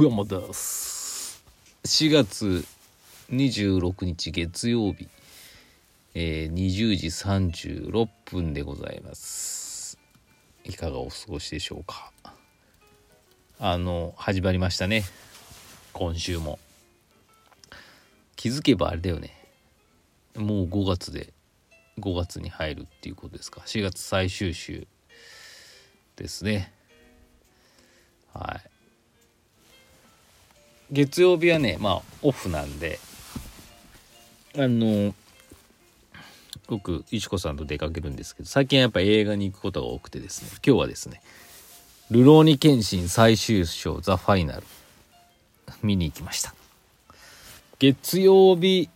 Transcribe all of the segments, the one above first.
福山です。4月26日月曜日、えー、20時36分でございます。いかがお過ごしでしょうか。あの始まりましたね。今週も。気づけばあれだよね。もう5月で5月に入るっていうことですか。4月最終週ですね。はい。月曜日はねまあオフなんであの僕いちこさんと出かけるんですけど最近やっぱ映画に行くことが多くてですね今日はですね「ルローニケンシン最終章ザ・ファイナル」見に行きました。月曜日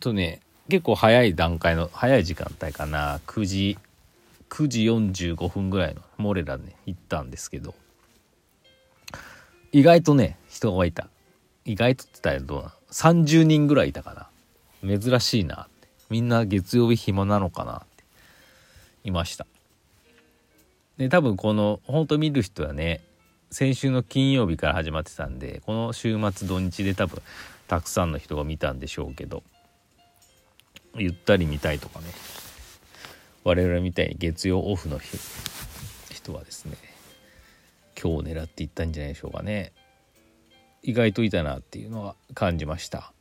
とね結構早い段階の早い時間帯かな9時9時45分ぐらいのモレラね行ったんですけど意外とね人がいた意外とって言ったらどうな30人ぐらいいたかな。珍しいなって。みんな月曜日暇なのかなって。いました。で多分この本当見る人はね先週の金曜日から始まってたんでこの週末土日で多分たくさんの人が見たんでしょうけどゆったり見たいとかね。我々みたいに月曜オフの日人はですね今日を狙っていったんじゃないでしょうかね。意外といたなっていうのは感じました。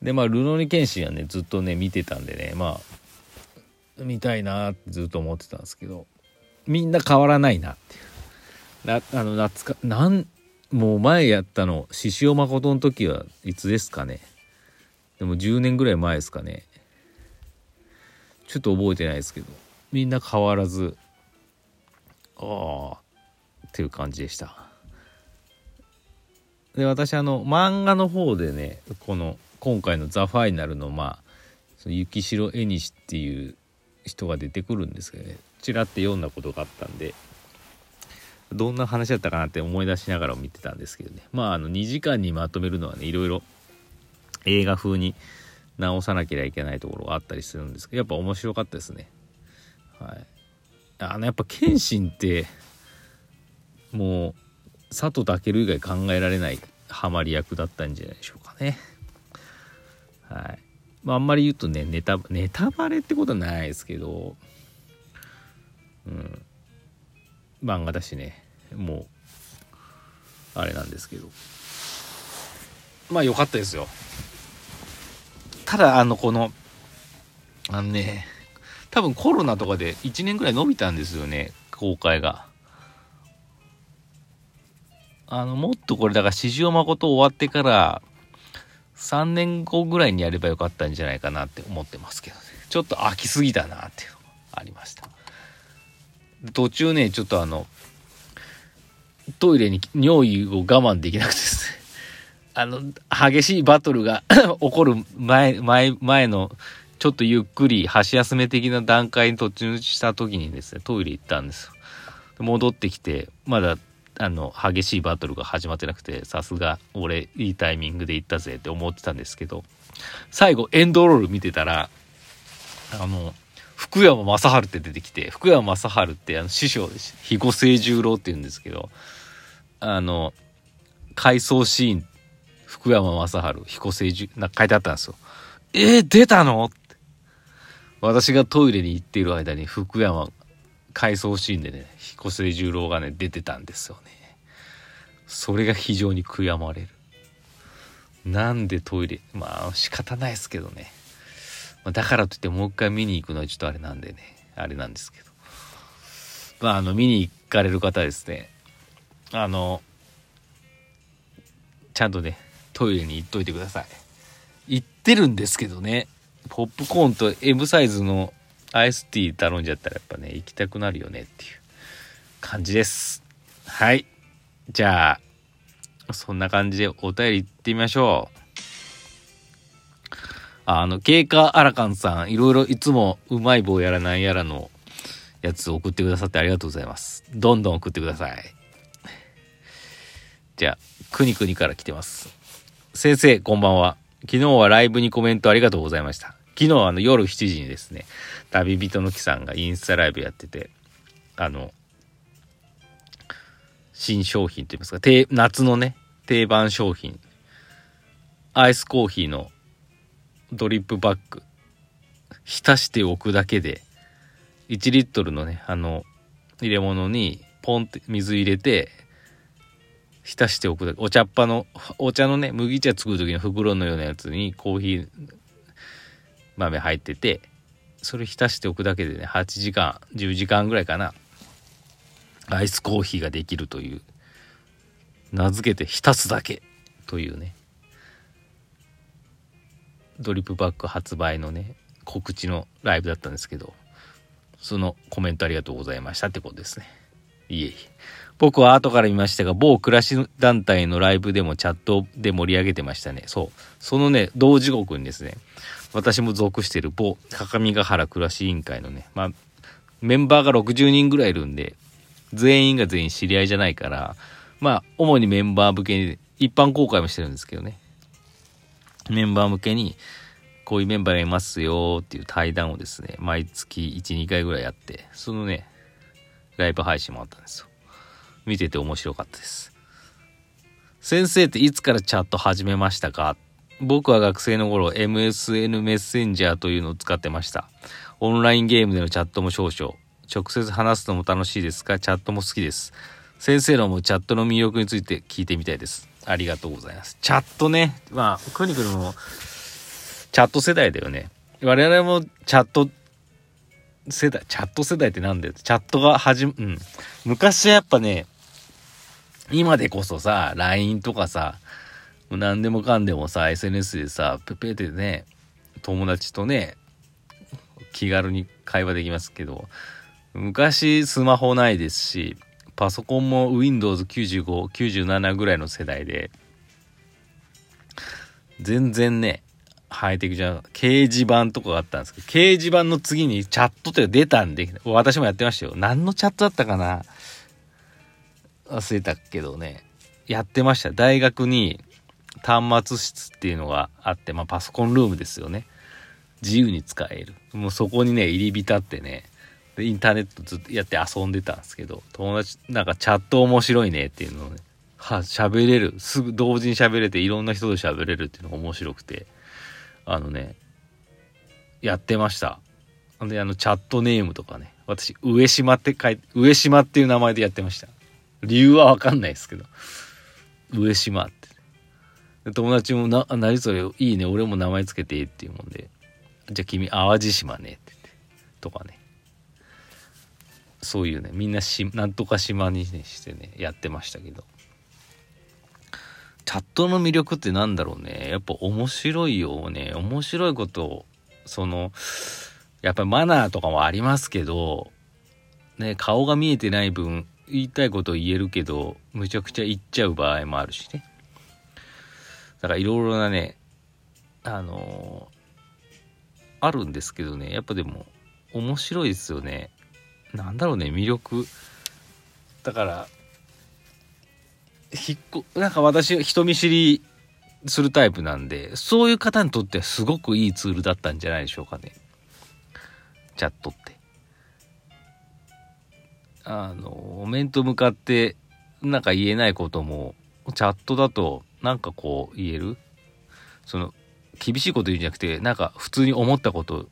でまあルノリケンシンはねずっとね見てたんでねまあ見たいなってずっと思ってたんですけどみんな変わらないなっていう。なあの夏かなんもう前やったの獅子王誠の時はいつですかね。でも10年ぐらい前ですかね。ちょっと覚えてないですけどみんな変わらずああっていう感じでした。で私あの漫画の方でねこの今回の「ザ・ファイナルのまあその雪城絵西っていう人が出てくるんですけどねちらって読んだことがあったんでどんな話だったかなって思い出しながら見てたんですけどね。まああの2時間にまとめるのはねいろいろ映画風に直さなきゃいけないところがあったりするんですけどやっぱ面白かったですね。はい。あのやっぱ謙信ってもう佐藤健以外考えられないハマり役だったんじゃないでしょうかね。はい。まああんまり言うとねネタネタバレってことはないですけどうん。漫画だしね。もうあれなんですけど。まあ良かったですよ。ただあのこのあのね多分コロナとかで1年ぐらい伸びたんですよね公開が。あのもっとこれだから四条誠終わってから3年後ぐらいにやればよかったんじゃないかなって思ってますけどね。ちょっと飽きすぎだなっていうのがありました。途中ねちょっとあのトイレに尿意を我慢できなくてですね。あの激しいバトルが 起こる前前前のちょっとゆっくり箸休め的な段階に突入した時にですねトイレ行ったんですよ。戻ってきてまだあの激しいバトルが始まってなくてさすが俺いいタイミングで行ったぜって思ってたんですけど最後エンドロール見てたらあの福山雅治って出てきて福山雅治ってあの師匠です。肥後清十郎って言うんですけどあの回想シーン福山雅治彦清十な書いてあったんですよ。えー、出たのって。私がトイレに行っている間に福山回想シーンでね彦星十郎がね出てたんですよね。それが非常に悔やまれる。なんでトイレまあ仕方ないですけどね。だからといってもう一回見に行くのはちょっとあれなんでね。あれなんですけど。まああの見に行かれる方ですね。あのちゃんとねトイレに行っといてください。行ってるんですけどね。ポップコーンと M サイズのアイスティー頼んじゃったらやっぱね行きたくなるよねっていう感じです。はい。じゃあそんな感じでお便り行ってみましょう。あの経過アラカンさんいろいろいつもうまい棒やらなんやらのやつ送ってくださってありがとうございます。どんどん送ってください。じゃあくにくにから来てます。先生こんばんは。昨日はライブにコメントありがとうございました。昨日あの夜7時にですね旅人の木さんがインスタライブやっててあの新商品といいますか夏のね定番商品アイスコーヒーのドリップバッグ浸しておくだけで1リットルのねあの入れ物にポンって水入れて浸しておくだけお茶っ葉のお茶のね麦茶作る時の袋のようなやつにコーヒー豆入っててそれ浸しておくだけでね8時間10時間ぐらいかな。アイスコーヒーができるという。名付けて浸すだけというね。ドリップバッグ発売のね告知のライブだったんですけどそのコメントありがとうございましたってことですね。いえいえ。僕は後から見ましたが某暮らし団体のライブでもチャットで盛り上げてましたね。そう。そのね同時刻にですね私も属している某各務原暮らし委員会のねまあメンバーが60人ぐらいいるんで全員が全員知り合いじゃないからまあ主にメンバー向けに一般公開もしてるんですけどねメンバー向けにこういうメンバーがいますよっていう対談をですね、毎月1、2回ぐらいやって、そのね、ライブ配信もあったんですよ。見てて面白かったです。先生っていつからチャット始めましたか僕は学生の頃 MSN メッセンジャーというのを使ってました。オンラインゲームでのチャットも少々。直接話すのも楽しいですが、チャットも好きです。先生のもチャットの魅力について聞いてみたいです。ありがとうございます。チャットね、まあ、クニクルもチャット世代だよね。我々もチャット世代、チャット世代ってなんだよ。チャットが始め、うん。昔はやっぱね、今でこそさ、LINE とかさ、何でもかんでもさ、SNS でさ、ペペってね、友達とね、気軽に会話できますけど、昔スマホないですし、パソコンも Windows95、97ぐらいの世代で、全然ね、ハイテクじゃん、掲示板とかがあったんですけど、掲示板の次にチャットって出たんで、私もやってましたよ。何のチャットだったかな？忘れたけどね、やってました。大学に端末室っていうのがあって、まあパソコンルームですよね。自由に使える。もうそこにね、入り浸ってね、でインターネットずっとやって遊んでたんですけど、友達、なんかチャット面白いねっていうのをね、は、喋れる。すぐ同時に喋れて、いろんな人と喋れるっていうのが面白くて、あのね、やってました。で、あの、チャットネームとかね、私、上島って書いて、上島っていう名前でやってました。理由はわかんないですけど、上島って。友達もな、何それ、いいね、俺も名前つけてっていうもんで、じゃあ君、淡路島ねって言って、とかね。そういうねみんなしなんとか島に、ね、してねやってましたけど。チャットの魅力ってなんだろうね。やっぱ面白いよね。面白いことをそのやっぱりマナーとかもありますけどね顔が見えてない分言いたいこと言えるけどむちゃくちゃ言っちゃう場合もあるしね。だからいろいろなねあのー、あるんですけどねやっぱでも面白いですよね。なんだろうね魅力。だから引っこなんか私人見知りするタイプなんでそういう方にとってはすごくいいツールだったんじゃないでしょうかね。チャットって。あの面と向かってなんか言えないこともチャットだとなんかこう言える？その厳しいこと言うんじゃなくてなんか普通に思ったこと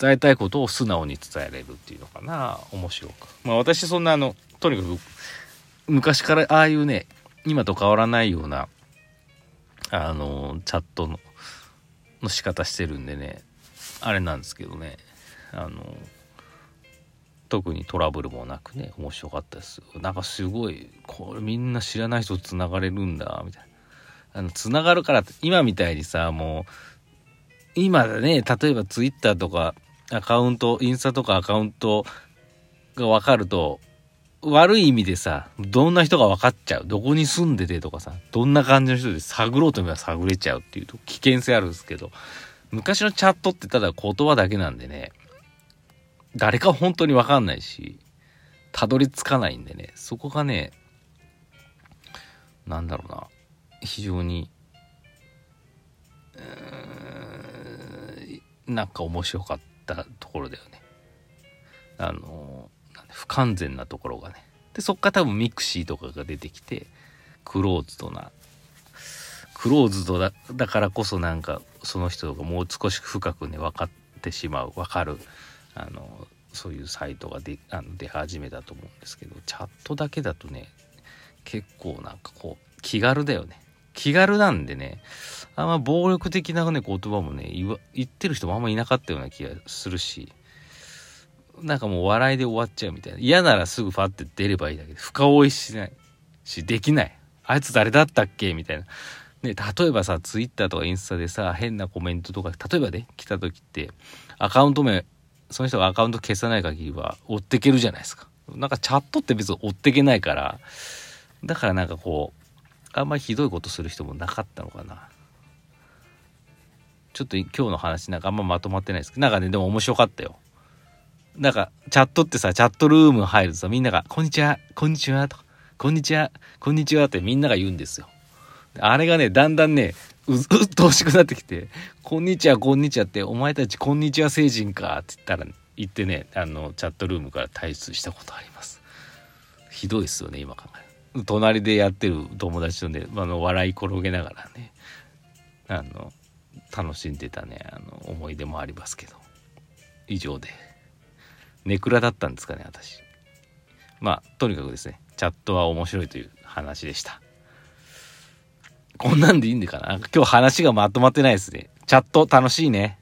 伝えたいことを素直に伝えれるっていうのかな？面白く。まあ私そんなあのとにかく昔からああいうね今と変わらないようなあのチャットのの仕方してるんでねあれなんですけどね。あの特にトラブルもなくね面白かったですなんかすごいこれみんな知らない人とつながれるんだみたいなあのつながるから今みたいにさもう今ね、例えばツイッターとかアカウント、インスタとかアカウントが分かると、悪い意味でさ、どんな人が分かっちゃう。どこに住んでてとかさ、どんな感じの人で探ろうと思えば探れちゃうっていうと危険性あるんですけど、昔のチャットってただ言葉だけなんでね、誰か本当に分かんないし、たどり着かないんでね、そこがね、なんだろうな、非常に、うーんなんか面白かったところだよね。あの不完全なところがね。でそっから多分ミクシーとかが出てきてクローズドなクローズドだだからこそなんかその人がもう少し深くね分かってしまう分かるあのそういうサイトがであの出始めたと思うんですけどチャットだけだとね結構なんかこう気軽だよね。気軽なんでねあんま暴力的なね言葉もね言わ言ってる人もあんまいなかったような気がするしなんかもう笑いで終わっちゃうみたいな。嫌ならすぐファって出ればいいだけで深追いしない。しできない。あいつ誰だったっけみたいな。ね、例えばさ、ツイッターとかインスタでさ、変なコメントとか、例えばね、来た時って、アカウント名、その人がアカウント消さない限りは追っていけるじゃないですか。なんかチャットって別に追っていけないから、だからなんかこう、あんまりひどいことする人もなかったのかな。ちょっと今日の話なんかあんままとまってないですけど、なんかね、でも面白かったよ。なんか、チャットってさ、チャットルーム入るとさ、みんなが、こんにちは、こんにちは、とか、こんにちは、こんにちはってみんなが言うんですよ。あれがね、だんだんね、う、っとうしくなってきて、こんにちは、こんにちはって、お前たちこんにちは星人かって言ったら、言ってね、あの、チャットルームから退出したことあります。ひどいっすよね、今考え隣でやってる友達とね、あの、笑い転げながらね、あの、楽しんでたね、あの、思い出もありますけど。以上で。ネクラだったんですかね、私。まあ、とにかくですね、チャットは面白いという話でした。こんなんでいいんでかな今日話がまとまってないですね。チャット楽しいね。